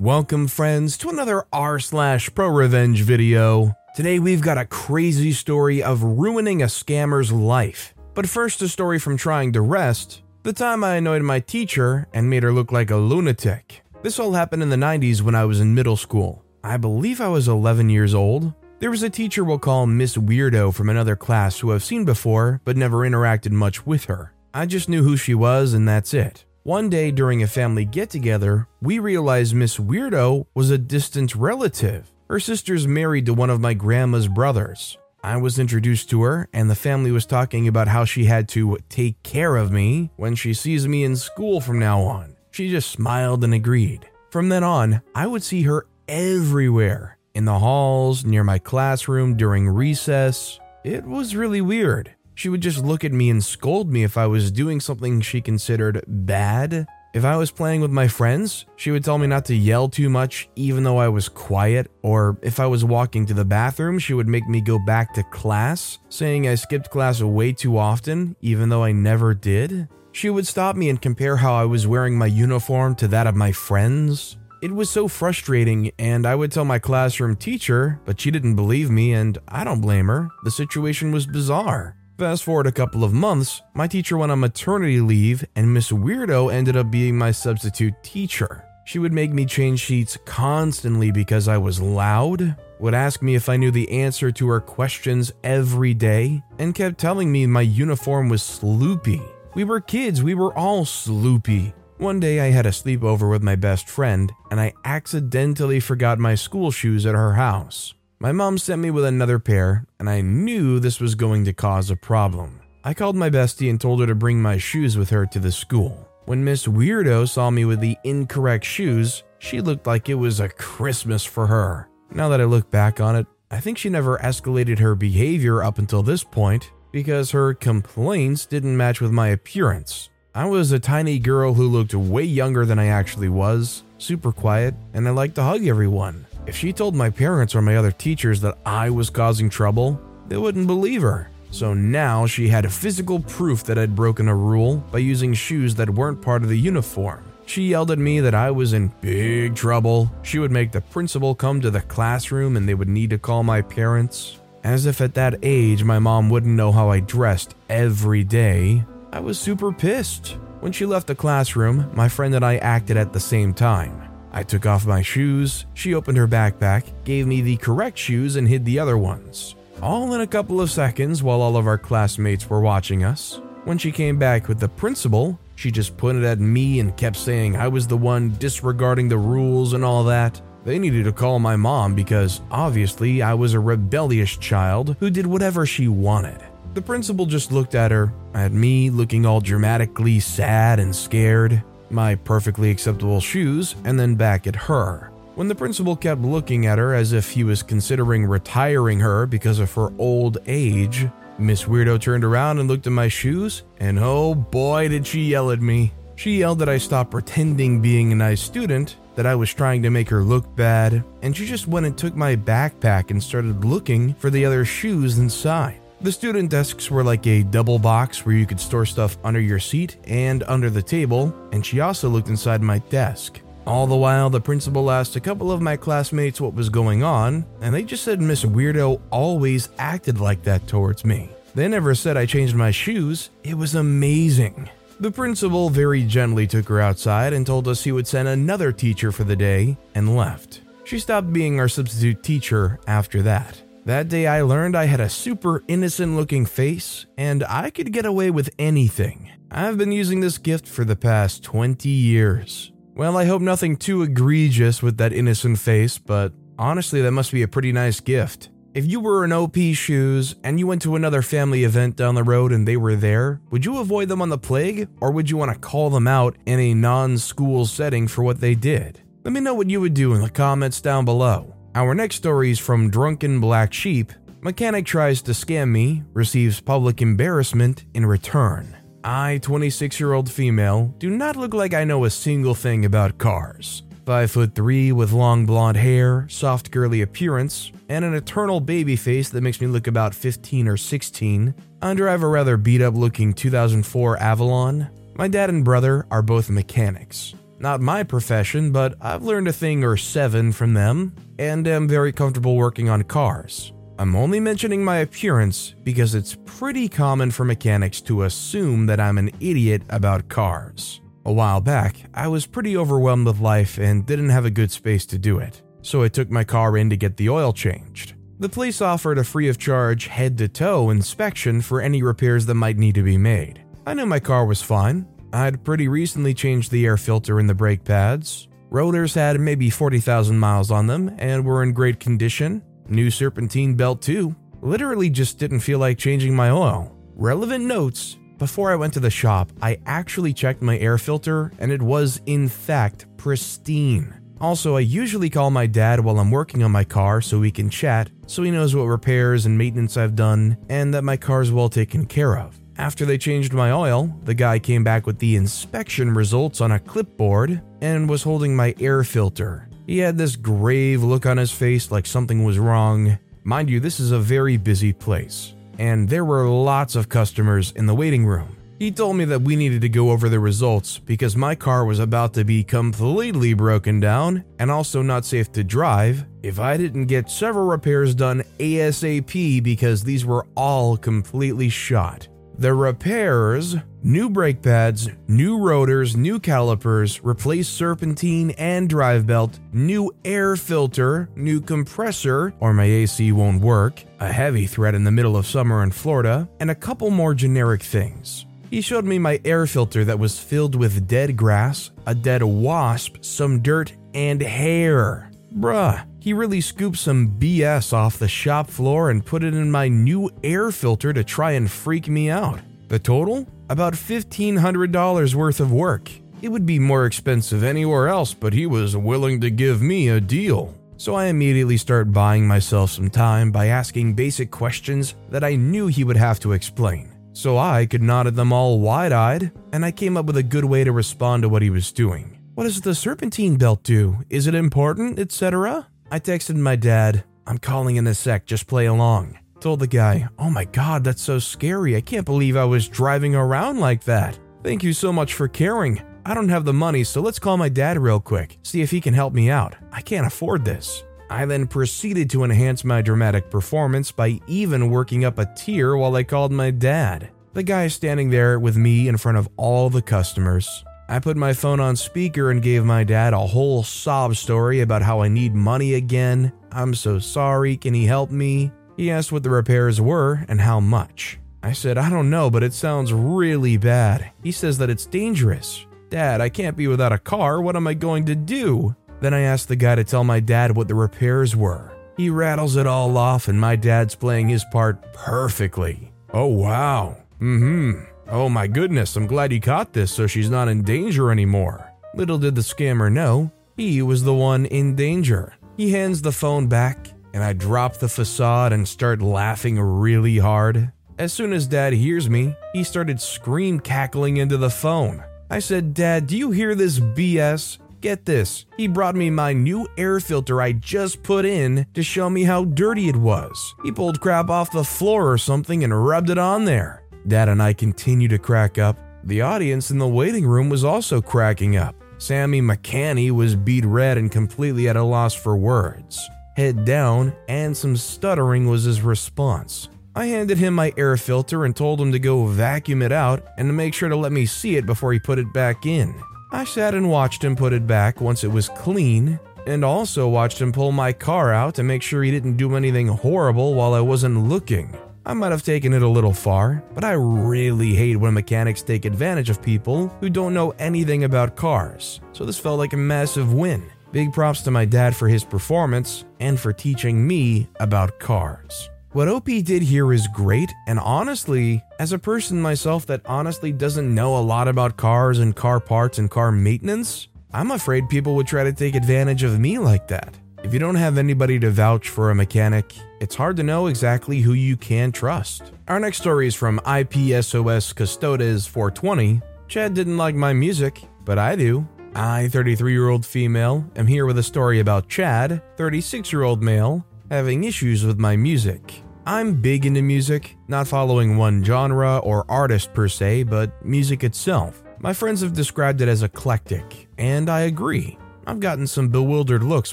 Welcome, friends, to another r slash pro revenge video. Today we've got a crazy story of ruining a scammer's life. But first, a story from trying to rest. The time I annoyed my teacher and made her look like a lunatic. This all happened in the 90s when I was in middle school. I believe I was 11 years old. There was a teacher we'll call Miss Weirdo from another class who I've seen before but never interacted much with her. I just knew who she was and that's it. One day during a family get together, we realized Miss Weirdo was a distant relative. Her sister's married to one of my grandma's brothers. I was introduced to her, and the family was talking about how she had to take care of me when she sees me in school from now on. She just smiled and agreed. From then on, I would see her everywhere in the halls, near my classroom, during recess. It was really weird. She would just look at me and scold me if I was doing something she considered bad. If I was playing with my friends, she would tell me not to yell too much even though I was quiet, or if I was walking to the bathroom, she would make me go back to class, saying I skipped class way too often even though I never did. She would stop me and compare how I was wearing my uniform to that of my friends. It was so frustrating, and I would tell my classroom teacher, but she didn't believe me, and I don't blame her. The situation was bizarre. Fast forward a couple of months, my teacher went on maternity leave, and Miss Weirdo ended up being my substitute teacher. She would make me change sheets constantly because I was loud, would ask me if I knew the answer to her questions every day, and kept telling me my uniform was sloopy. We were kids, we were all sloopy. One day I had a sleepover with my best friend, and I accidentally forgot my school shoes at her house. My mom sent me with another pair, and I knew this was going to cause a problem. I called my bestie and told her to bring my shoes with her to the school. When Miss Weirdo saw me with the incorrect shoes, she looked like it was a Christmas for her. Now that I look back on it, I think she never escalated her behavior up until this point because her complaints didn't match with my appearance. I was a tiny girl who looked way younger than I actually was, super quiet, and I liked to hug everyone. If she told my parents or my other teachers that I was causing trouble, they wouldn't believe her. So now she had physical proof that I'd broken a rule by using shoes that weren't part of the uniform. She yelled at me that I was in big trouble. She would make the principal come to the classroom and they would need to call my parents. As if at that age my mom wouldn't know how I dressed every day. I was super pissed. When she left the classroom, my friend and I acted at the same time. I took off my shoes, she opened her backpack, gave me the correct shoes, and hid the other ones. All in a couple of seconds while all of our classmates were watching us. When she came back with the principal, she just pointed at me and kept saying I was the one disregarding the rules and all that. They needed to call my mom because obviously I was a rebellious child who did whatever she wanted. The principal just looked at her, at me looking all dramatically sad and scared, my perfectly acceptable shoes, and then back at her. When the principal kept looking at her as if he was considering retiring her because of her old age, Miss Weirdo turned around and looked at my shoes, and oh boy, did she yell at me. She yelled that I stop pretending being a nice student, that I was trying to make her look bad, and she just went and took my backpack and started looking for the other shoes inside. The student desks were like a double box where you could store stuff under your seat and under the table, and she also looked inside my desk. All the while, the principal asked a couple of my classmates what was going on, and they just said Miss Weirdo always acted like that towards me. They never said I changed my shoes. It was amazing. The principal very gently took her outside and told us he would send another teacher for the day and left. She stopped being our substitute teacher after that. That day, I learned I had a super innocent looking face and I could get away with anything. I've been using this gift for the past 20 years. Well, I hope nothing too egregious with that innocent face, but honestly, that must be a pretty nice gift. If you were in OP shoes and you went to another family event down the road and they were there, would you avoid them on the plague or would you want to call them out in a non school setting for what they did? Let me know what you would do in the comments down below. Our next story is from Drunken Black Sheep. Mechanic tries to scam me, receives public embarrassment in return. I, 26 year old female, do not look like I know a single thing about cars. 5 foot 3 with long blonde hair, soft girly appearance, and an eternal baby face that makes me look about 15 or 16. I drive a rather beat up looking 2004 Avalon. My dad and brother are both mechanics. Not my profession, but I've learned a thing or seven from them, and am very comfortable working on cars. I'm only mentioning my appearance because it's pretty common for mechanics to assume that I'm an idiot about cars. A while back, I was pretty overwhelmed with life and didn't have a good space to do it, so I took my car in to get the oil changed. The place offered a free of charge head to toe inspection for any repairs that might need to be made. I knew my car was fine. I'd pretty recently changed the air filter in the brake pads. Rotors had maybe 40,000 miles on them and were in great condition. New serpentine belt, too. Literally just didn't feel like changing my oil. Relevant notes before I went to the shop, I actually checked my air filter and it was, in fact, pristine. Also, I usually call my dad while I'm working on my car so we can chat, so he knows what repairs and maintenance I've done, and that my car's well taken care of. After they changed my oil, the guy came back with the inspection results on a clipboard and was holding my air filter. He had this grave look on his face like something was wrong. Mind you, this is a very busy place and there were lots of customers in the waiting room. He told me that we needed to go over the results because my car was about to be completely broken down and also not safe to drive if I didn't get several repairs done ASAP because these were all completely shot. The repairs new brake pads, new rotors, new calipers, replaced serpentine and drive belt, new air filter, new compressor, or my AC won't work, a heavy threat in the middle of summer in Florida, and a couple more generic things. He showed me my air filter that was filled with dead grass, a dead wasp, some dirt, and hair. Bruh, he really scooped some BS off the shop floor and put it in my new air filter to try and freak me out. The total? About $1,500 worth of work. It would be more expensive anywhere else, but he was willing to give me a deal. So I immediately start buying myself some time by asking basic questions that I knew he would have to explain. So I could nod at them all wide eyed, and I came up with a good way to respond to what he was doing. What does the serpentine belt do? Is it important, etc.? I texted my dad, I'm calling in a sec, just play along. Told the guy, Oh my god, that's so scary. I can't believe I was driving around like that. Thank you so much for caring. I don't have the money, so let's call my dad real quick, see if he can help me out. I can't afford this. I then proceeded to enhance my dramatic performance by even working up a tear while I called my dad. The guy standing there with me in front of all the customers. I put my phone on speaker and gave my dad a whole sob story about how I need money again. I'm so sorry, can he help me? He asked what the repairs were and how much. I said, I don't know, but it sounds really bad. He says that it's dangerous. Dad, I can't be without a car. What am I going to do? Then I asked the guy to tell my dad what the repairs were. He rattles it all off, and my dad's playing his part perfectly. Oh, wow. Mm hmm. Oh my goodness, I'm glad you caught this so she's not in danger anymore. Little did the scammer know, he was the one in danger. He hands the phone back, and I drop the facade and start laughing really hard. As soon as dad hears me, he started scream cackling into the phone. I said, Dad, do you hear this BS? Get this, he brought me my new air filter I just put in to show me how dirty it was. He pulled crap off the floor or something and rubbed it on there. Dad and I continue to crack up. The audience in the waiting room was also cracking up. Sammy McCanny was beat red and completely at a loss for words. Head down, and some stuttering was his response. I handed him my air filter and told him to go vacuum it out and to make sure to let me see it before he put it back in. I sat and watched him put it back once it was clean, and also watched him pull my car out to make sure he didn't do anything horrible while I wasn't looking. I might have taken it a little far, but I really hate when mechanics take advantage of people who don't know anything about cars, so this felt like a massive win. Big props to my dad for his performance and for teaching me about cars. What OP did here is great, and honestly, as a person myself that honestly doesn't know a lot about cars and car parts and car maintenance, I'm afraid people would try to take advantage of me like that. If you don't have anybody to vouch for a mechanic, it's hard to know exactly who you can trust. Our next story is from IPSOS Custodes 420. Chad didn't like my music, but I do. I, 33 year old female, am here with a story about Chad, 36 year old male, having issues with my music. I'm big into music, not following one genre or artist per se, but music itself. My friends have described it as eclectic, and I agree. I've gotten some bewildered looks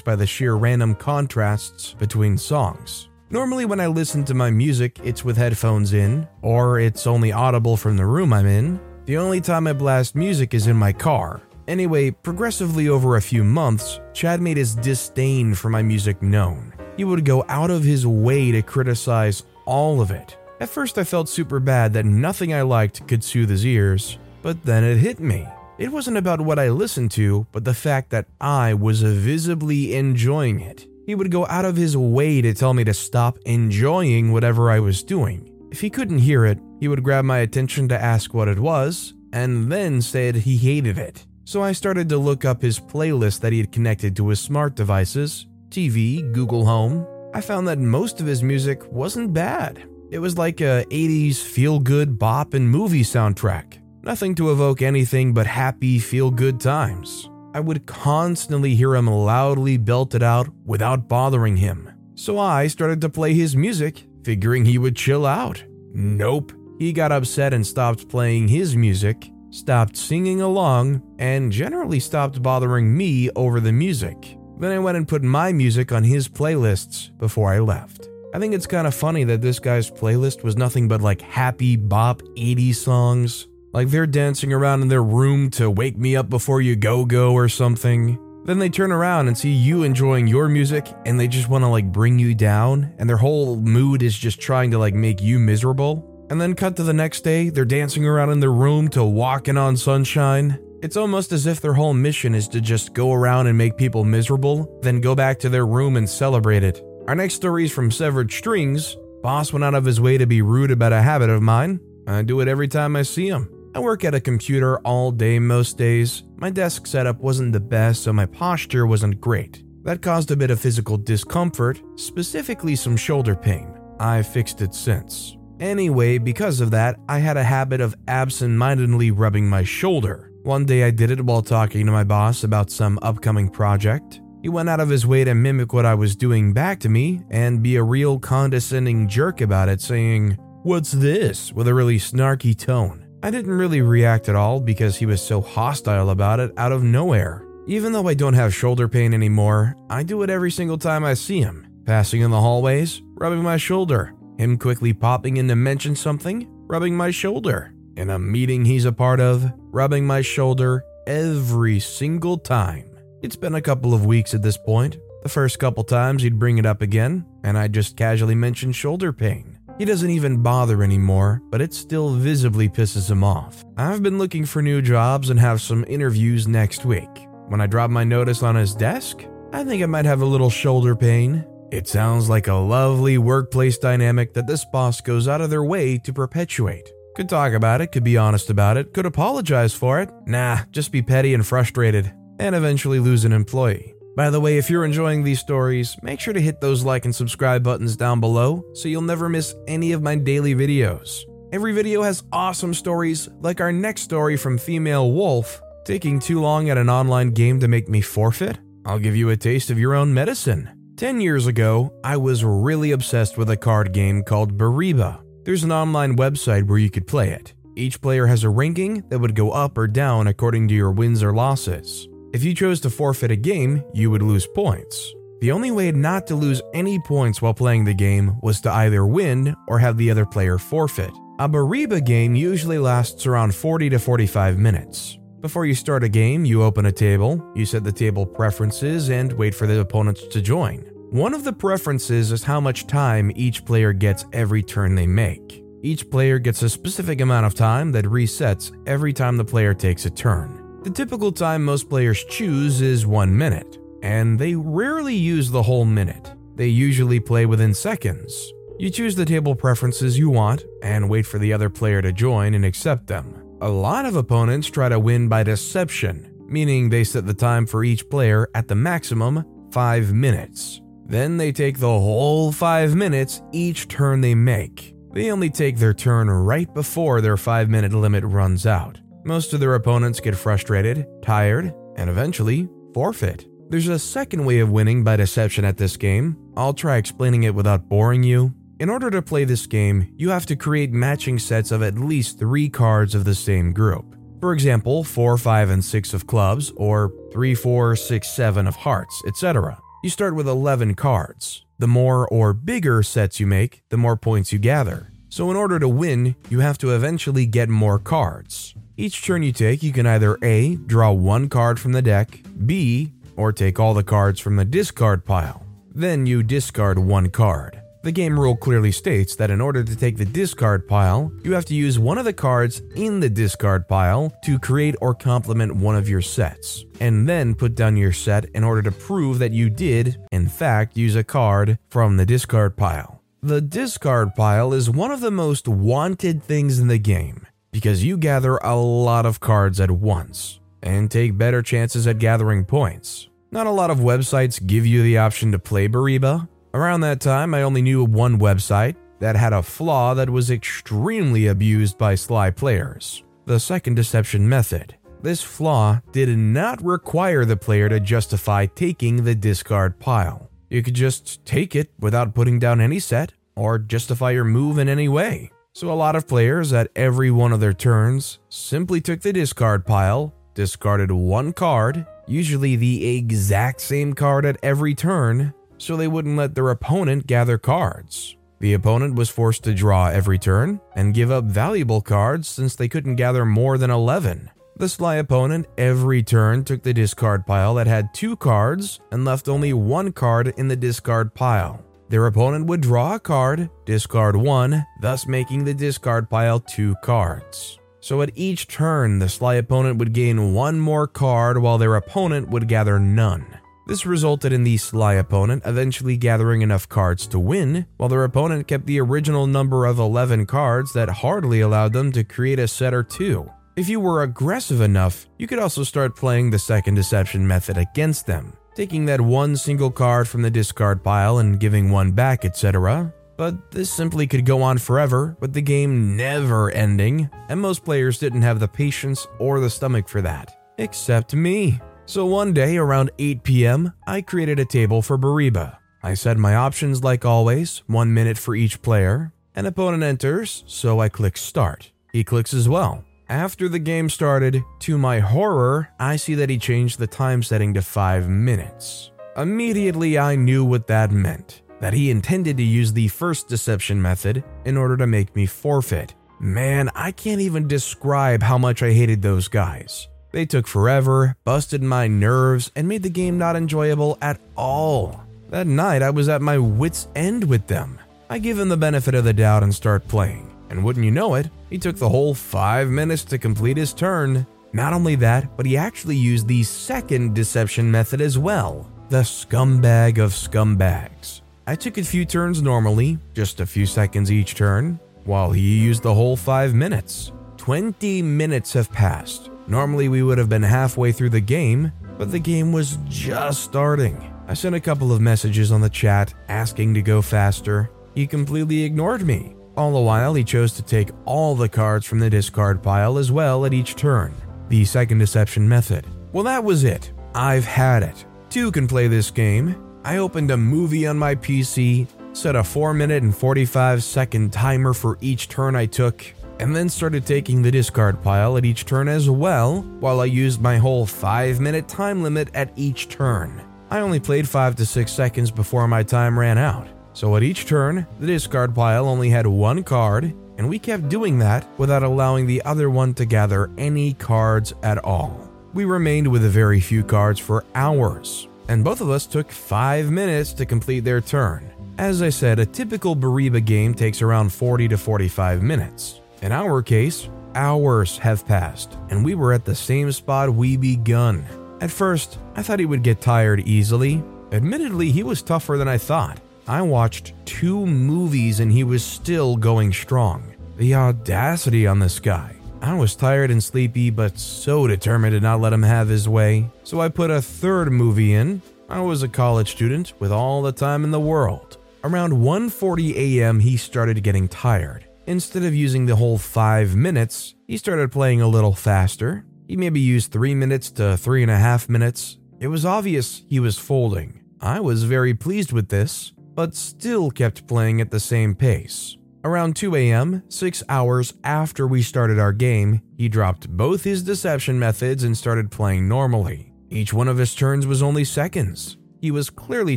by the sheer random contrasts between songs. Normally, when I listen to my music, it's with headphones in, or it's only audible from the room I'm in. The only time I blast music is in my car, Anyway, progressively over a few months, Chad made his disdain for my music known. He would go out of his way to criticize all of it. At first, I felt super bad that nothing I liked could soothe his ears, but then it hit me. It wasn't about what I listened to, but the fact that I was visibly enjoying it. He would go out of his way to tell me to stop enjoying whatever I was doing. If he couldn't hear it, he would grab my attention to ask what it was, and then said he hated it so I started to look up his playlist that he had connected to his smart devices TV, Google Home. I found that most of his music wasn't bad. It was like a 80s feel good bop and movie soundtrack. Nothing to evoke anything but happy, feel good times. I would constantly hear him loudly belt it out without bothering him. So I started to play his music, figuring he would chill out. Nope. He got upset and stopped playing his music, stopped singing along, and generally stopped bothering me over the music. Then I went and put my music on his playlists before I left. I think it's kind of funny that this guy's playlist was nothing but like happy bop 80s songs. Like they're dancing around in their room to Wake Me Up Before You Go Go or something. Then they turn around and see you enjoying your music and they just want to like bring you down and their whole mood is just trying to like make you miserable. And then cut to the next day, they're dancing around in their room to Walking on Sunshine. It's almost as if their whole mission is to just go around and make people miserable, then go back to their room and celebrate it. Our next story is from Severed Strings. Boss went out of his way to be rude about a habit of mine. I do it every time I see him. I work at a computer all day most days. My desk setup wasn't the best, so my posture wasn't great. That caused a bit of physical discomfort, specifically some shoulder pain. I've fixed it since. Anyway, because of that, I had a habit of absent mindedly rubbing my shoulder. One day I did it while talking to my boss about some upcoming project. He went out of his way to mimic what I was doing back to me and be a real condescending jerk about it, saying, What's this? with a really snarky tone. I didn't really react at all because he was so hostile about it out of nowhere. Even though I don't have shoulder pain anymore, I do it every single time I see him. Passing in the hallways, rubbing my shoulder, him quickly popping in to mention something, rubbing my shoulder. In a meeting he's a part of, rubbing my shoulder every single time. It's been a couple of weeks at this point. The first couple times he'd bring it up again, and I'd just casually mention shoulder pain. He doesn't even bother anymore, but it still visibly pisses him off. I've been looking for new jobs and have some interviews next week. When I drop my notice on his desk, I think I might have a little shoulder pain, it sounds like a lovely workplace dynamic that this boss goes out of their way to perpetuate. Could talk about it, could be honest about it, could apologize for it. Nah, just be petty and frustrated, and eventually lose an employee. By the way, if you're enjoying these stories, make sure to hit those like and subscribe buttons down below so you'll never miss any of my daily videos. Every video has awesome stories, like our next story from Female Wolf. Taking too long at an online game to make me forfeit? I'll give you a taste of your own medicine. 10 years ago, I was really obsessed with a card game called Bariba. There's an online website where you could play it. Each player has a ranking that would go up or down according to your wins or losses. If you chose to forfeit a game, you would lose points. The only way not to lose any points while playing the game was to either win or have the other player forfeit. A Bariba game usually lasts around 40 to 45 minutes. Before you start a game, you open a table, you set the table preferences, and wait for the opponents to join. One of the preferences is how much time each player gets every turn they make. Each player gets a specific amount of time that resets every time the player takes a turn. The typical time most players choose is one minute. and they rarely use the whole minute. They usually play within seconds. You choose the table preferences you want and wait for the other player to join and accept them. A lot of opponents try to win by deception, meaning they set the time for each player at the maximum 5 minutes. Then they take the whole 5 minutes each turn they make. They only take their turn right before their 5 minute limit runs out. Most of their opponents get frustrated, tired, and eventually forfeit. There's a second way of winning by deception at this game. I'll try explaining it without boring you. In order to play this game, you have to create matching sets of at least three cards of the same group. For example, 4, 5, and 6 of clubs, or 3, 4, 6, 7 of hearts, etc. You start with 11 cards. The more or bigger sets you make, the more points you gather. So, in order to win, you have to eventually get more cards. Each turn you take, you can either A, draw one card from the deck, B, or take all the cards from the discard pile. Then you discard one card. The game rule clearly states that in order to take the discard pile, you have to use one of the cards in the discard pile to create or complement one of your sets, and then put down your set in order to prove that you did, in fact, use a card from the discard pile. The discard pile is one of the most wanted things in the game because you gather a lot of cards at once and take better chances at gathering points. Not a lot of websites give you the option to play Bariba, Around that time, I only knew one website that had a flaw that was extremely abused by sly players the second deception method. This flaw did not require the player to justify taking the discard pile. You could just take it without putting down any set or justify your move in any way. So, a lot of players at every one of their turns simply took the discard pile, discarded one card, usually the exact same card at every turn, so they wouldn't let their opponent gather cards. The opponent was forced to draw every turn and give up valuable cards since they couldn't gather more than 11. The sly opponent every turn took the discard pile that had two cards and left only one card in the discard pile. Their opponent would draw a card, discard one, thus making the discard pile two cards. So at each turn, the sly opponent would gain one more card while their opponent would gather none. This resulted in the sly opponent eventually gathering enough cards to win, while their opponent kept the original number of 11 cards that hardly allowed them to create a set or two. If you were aggressive enough, you could also start playing the second deception method against them, taking that one single card from the discard pile and giving one back, etc. But this simply could go on forever, with the game never ending, and most players didn't have the patience or the stomach for that. Except me. So one day around 8 p.m., I created a table for Bariba. I set my options like always, one minute for each player. An opponent enters, so I click start. He clicks as well. After the game started, to my horror, I see that he changed the time setting to 5 minutes. Immediately, I knew what that meant that he intended to use the first deception method in order to make me forfeit. Man, I can't even describe how much I hated those guys. They took forever, busted my nerves, and made the game not enjoyable at all. That night, I was at my wits' end with them. I give him the benefit of the doubt and start playing. And wouldn't you know it, he took the whole five minutes to complete his turn. Not only that, but he actually used the second deception method as well the scumbag of scumbags. I took a few turns normally, just a few seconds each turn, while he used the whole five minutes. 20 minutes have passed, Normally, we would have been halfway through the game, but the game was just starting. I sent a couple of messages on the chat asking to go faster. He completely ignored me. All the while, he chose to take all the cards from the discard pile as well at each turn. The second deception method. Well, that was it. I've had it. Two can play this game. I opened a movie on my PC, set a 4 minute and 45 second timer for each turn I took, and then started taking the discard pile at each turn as well, while I used my whole 5 minute time limit at each turn. I only played 5 to 6 seconds before my time ran out, so at each turn, the discard pile only had one card, and we kept doing that without allowing the other one to gather any cards at all. We remained with a very few cards for hours, and both of us took 5 minutes to complete their turn. As I said, a typical Bariba game takes around 40 to 45 minutes. In our case, hours have passed, and we were at the same spot we begun. At first, I thought he would get tired easily. Admittedly, he was tougher than I thought. I watched two movies and he was still going strong. The audacity on this guy. I was tired and sleepy, but so determined to not let him have his way. So I put a third movie in. I was a college student with all the time in the world. Around 1:40 a.m., he started getting tired. Instead of using the whole 5 minutes, he started playing a little faster. He maybe used 3 minutes to 3.5 minutes. It was obvious he was folding. I was very pleased with this, but still kept playing at the same pace. Around 2 a.m., six hours after we started our game, he dropped both his deception methods and started playing normally. Each one of his turns was only seconds. He was clearly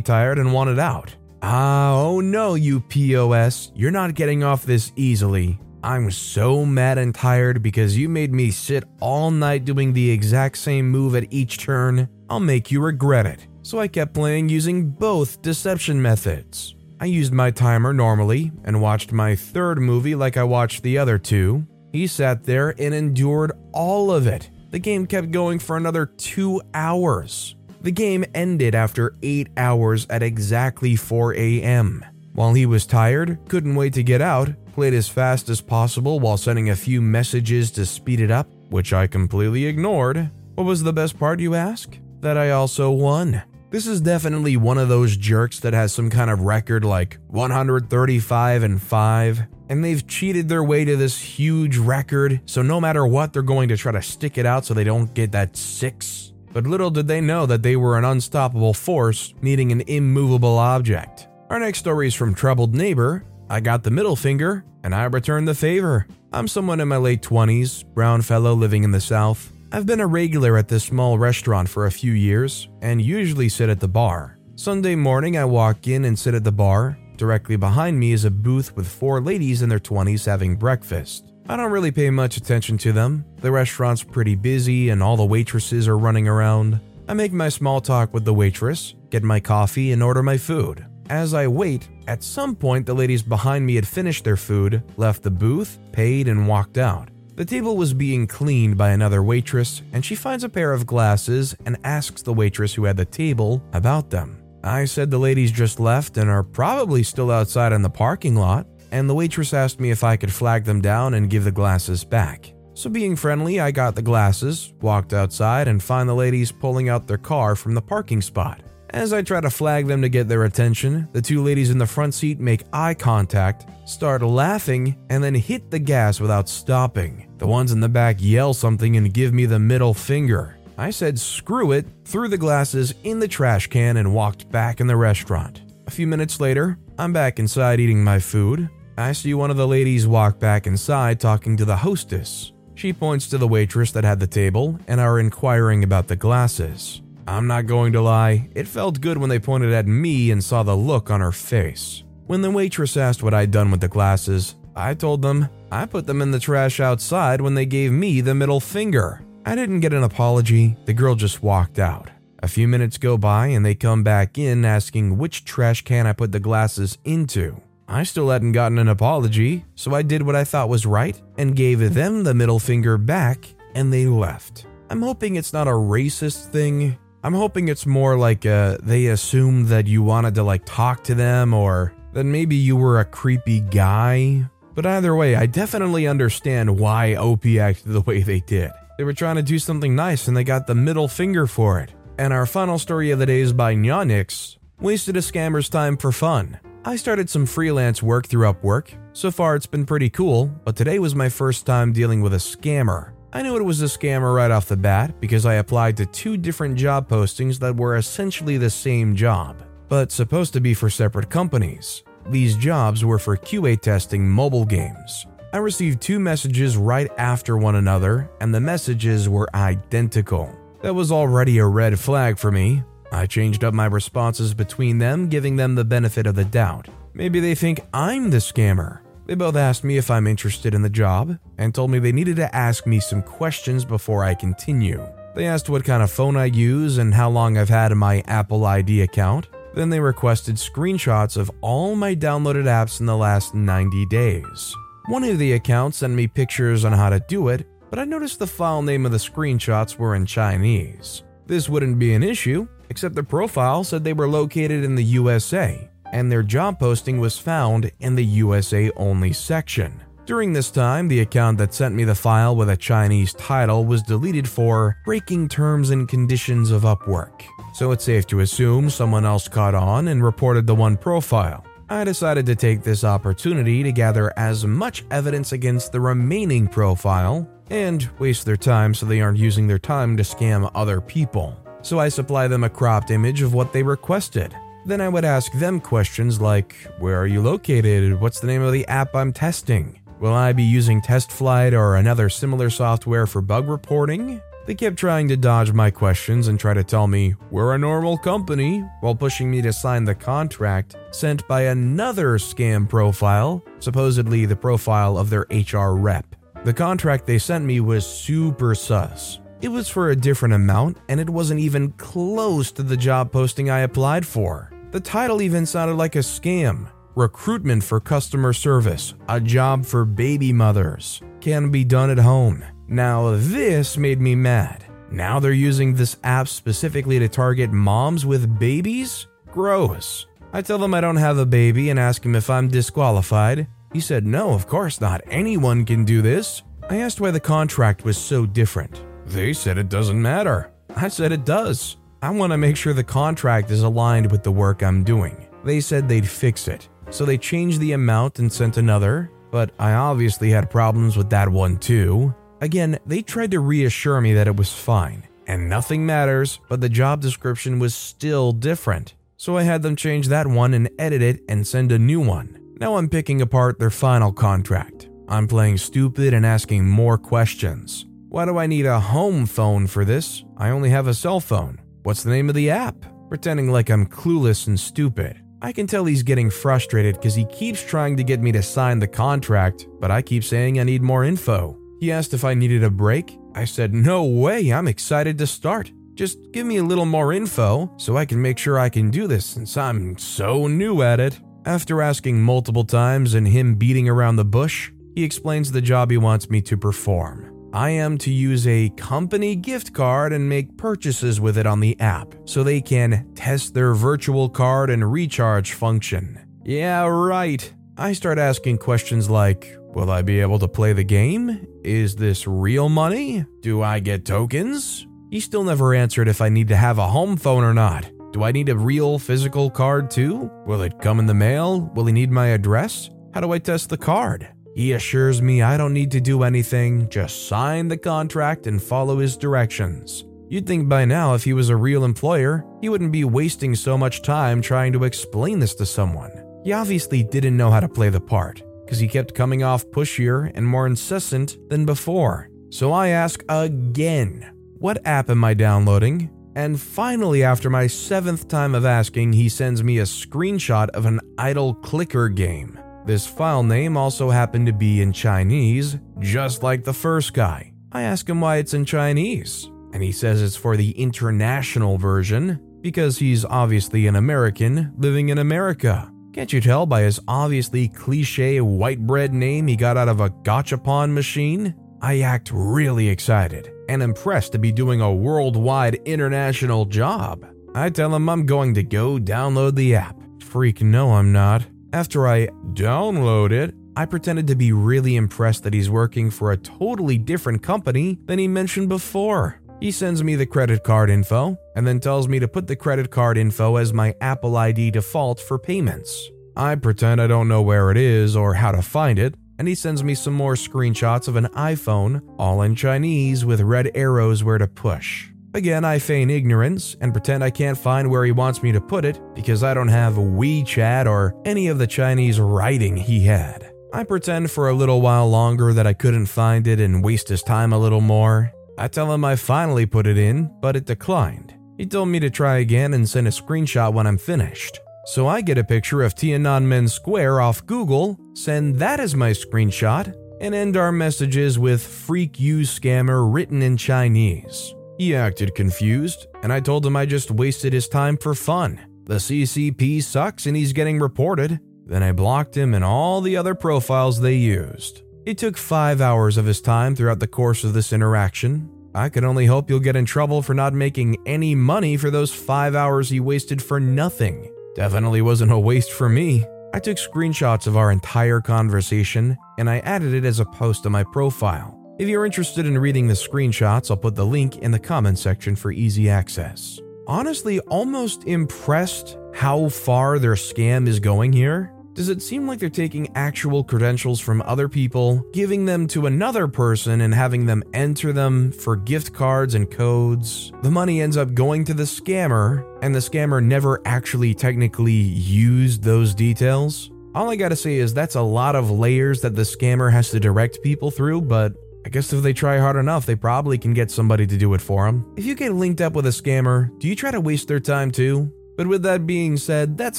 tired and wanted out. Ah, oh no, you POS, you're not getting off this easily. I'm so mad and tired because you made me sit all night doing the exact same move at each turn. I'll make you regret it. So I kept playing using both deception methods. I used my timer normally and watched my third movie like I watched the other two. He sat there and endured all of it. The game kept going for another two hours. The game ended after 8 hours at exactly 4 a.m. While he was tired, couldn't wait to get out, played as fast as possible while sending a few messages to speed it up, which I completely ignored. What was the best part, you ask? That I also won. This is definitely one of those jerks that has some kind of record like 135 and 5, and they've cheated their way to this huge record, so no matter what, they're going to try to stick it out so they don't get that 6. But little did they know that they were an unstoppable force needing an immovable object. Our next story is from Troubled Neighbor. I got the middle finger, and I returned the favor. I'm someone in my late 20s, brown fellow living in the South. I've been a regular at this small restaurant for a few years and usually sit at the bar. Sunday morning, I walk in and sit at the bar. Directly behind me is a booth with four ladies in their 20s having breakfast. I don't really pay much attention to them. The restaurant's pretty busy and all the waitresses are running around. I make my small talk with the waitress, get my coffee, and order my food. As I wait, at some point the ladies behind me had finished their food, left the booth, paid, and walked out. The table was being cleaned by another waitress, and she finds a pair of glasses and asks the waitress who had the table about them. I said the ladies just left and are probably still outside in the parking lot, and the waitress asked me if I could flag them down and give the glasses back. So, being friendly, I got the glasses, walked outside, and find the ladies pulling out their car from the parking spot. As I try to flag them to get their attention, the two ladies in the front seat make eye contact, start laughing, and then hit the gas without stopping. The ones in the back yell something and give me the middle finger. I said screw it, threw the glasses in the trash can, and walked back in the restaurant. A few minutes later, I'm back inside eating my food. I see one of the ladies walk back inside talking to the hostess. She points to the waitress that had the table and are inquiring about the glasses. I'm not going to lie, it felt good when they pointed at me and saw the look on her face. When the waitress asked what I'd done with the glasses, I told them I put them in the trash outside when they gave me the middle finger. I didn't get an apology, the girl just walked out. A few minutes go by and they come back in asking which trash can I put the glasses into. I still hadn't gotten an apology, so I did what I thought was right and gave them the middle finger back and they left. I'm hoping it's not a racist thing I'm hoping it's more like uh, they assumed that you wanted to like talk to them or that maybe you were a creepy guy. But either way, I definitely understand why OP acted the way they did. They were trying to do something nice and they got the middle finger for it. And our final story of the day is by Nyanix. Wasted a scammer's time for fun. I started some freelance work through Upwork. So far, it's been pretty cool, but today was my first time dealing with a scammer. I knew it was a scammer right off the bat because I applied to two different job postings that were essentially the same job, but supposed to be for separate companies. These jobs were for QA testing mobile games. I received two messages right after one another, and the messages were identical. That was already a red flag for me. I changed up my responses between them, giving them the benefit of the doubt. Maybe they think I'm the scammer. They both asked me if I'm interested in the job and told me they needed to ask me some questions before I continue. They asked what kind of phone I use and how long I've had my Apple ID account. Then they requested screenshots of all my downloaded apps in the last 90 days. One of the accounts sent me pictures on how to do it, but I noticed the file name of the screenshots were in Chinese. This wouldn't be an issue, except the profile said they were located in the USA, and their job posting was found in the USA only section. During this time, the account that sent me the file with a Chinese title was deleted for breaking terms and conditions of Upwork. So it's safe to assume someone else caught on and reported the one profile. I decided to take this opportunity to gather as much evidence against the remaining profile and waste their time so they aren't using their time to scam other people. So I supply them a cropped image of what they requested. Then I would ask them questions like Where are you located? What's the name of the app I'm testing? Will I be using TestFlight or another similar software for bug reporting? They kept trying to dodge my questions and try to tell me we're a normal company while pushing me to sign the contract sent by another scam profile, supposedly the profile of their HR rep. The contract they sent me was super sus. It was for a different amount and it wasn't even close to the job posting I applied for. The title even sounded like a scam recruitment for customer service, a job for baby mothers, can be done at home. Now, this made me mad. Now they're using this app specifically to target moms with babies? Gross. I tell them I don't have a baby and ask him if I'm disqualified. He said, No, of course not. Anyone can do this. I asked why the contract was so different. They said it doesn't matter. I said it does. I want to make sure the contract is aligned with the work I'm doing. They said they'd fix it. So they changed the amount and sent another, but I obviously had problems with that one too. Again, they tried to reassure me that it was fine and nothing matters, but the job description was still different. So I had them change that one and edit it and send a new one. Now I'm picking apart their final contract. I'm playing stupid and asking more questions. Why do I need a home phone for this? I only have a cell phone. What's the name of the app? Pretending like I'm clueless and stupid. I can tell he's getting frustrated because he keeps trying to get me to sign the contract, but I keep saying I need more info. He asked if I needed a break. I said, No way, I'm excited to start. Just give me a little more info so I can make sure I can do this since I'm so new at it. After asking multiple times and him beating around the bush, he explains the job he wants me to perform. I am to use a company gift card and make purchases with it on the app so they can test their virtual card and recharge function. Yeah, right. I start asking questions like Will I be able to play the game? Is this real money? Do I get tokens? He still never answered if I need to have a home phone or not. Do I need a real physical card too? Will it come in the mail? Will he need my address? How do I test the card? He assures me I don't need to do anything, just sign the contract and follow his directions. You'd think by now, if he was a real employer, he wouldn't be wasting so much time trying to explain this to someone. He obviously didn't know how to play the part, because he kept coming off pushier and more incessant than before. So I ask again, what app am I downloading? And finally, after my seventh time of asking, he sends me a screenshot of an idle clicker game. This file name also happened to be in Chinese, just like the first guy. I ask him why it's in Chinese, and he says it's for the international version because he's obviously an American living in America. Can't you tell by his obviously cliche white bread name he got out of a gachapon machine? I act really excited and impressed to be doing a worldwide international job. I tell him I'm going to go download the app. Freak, no, I'm not. After I download it, I pretended to be really impressed that he's working for a totally different company than he mentioned before. He sends me the credit card info and then tells me to put the credit card info as my Apple ID default for payments. I pretend I don't know where it is or how to find it, and he sends me some more screenshots of an iPhone, all in Chinese with red arrows where to push. Again, I feign ignorance and pretend I can't find where he wants me to put it because I don't have WeChat or any of the Chinese writing he had. I pretend for a little while longer that I couldn't find it and waste his time a little more. I tell him I finally put it in, but it declined. He told me to try again and send a screenshot when I'm finished. So I get a picture of Tiananmen Square off Google, send that as my screenshot, and end our messages with Freak You Scammer written in Chinese. He acted confused, and I told him I just wasted his time for fun. The CCP sucks and he's getting reported. Then I blocked him and all the other profiles they used. It took five hours of his time throughout the course of this interaction. I can only hope you'll get in trouble for not making any money for those five hours he wasted for nothing. Definitely wasn't a waste for me. I took screenshots of our entire conversation and I added it as a post to my profile. If you're interested in reading the screenshots, I'll put the link in the comment section for easy access. Honestly, almost impressed how far their scam is going here. Does it seem like they're taking actual credentials from other people, giving them to another person, and having them enter them for gift cards and codes? The money ends up going to the scammer, and the scammer never actually technically used those details? All I gotta say is that's a lot of layers that the scammer has to direct people through, but I guess if they try hard enough, they probably can get somebody to do it for them. If you get linked up with a scammer, do you try to waste their time too? But with that being said, that's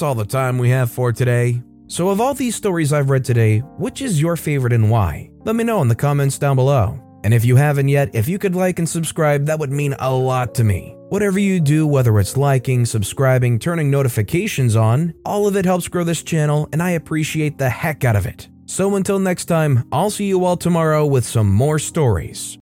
all the time we have for today. So, of all these stories I've read today, which is your favorite and why? Let me know in the comments down below. And if you haven't yet, if you could like and subscribe, that would mean a lot to me. Whatever you do, whether it's liking, subscribing, turning notifications on, all of it helps grow this channel, and I appreciate the heck out of it. So until next time, I'll see you all tomorrow with some more stories.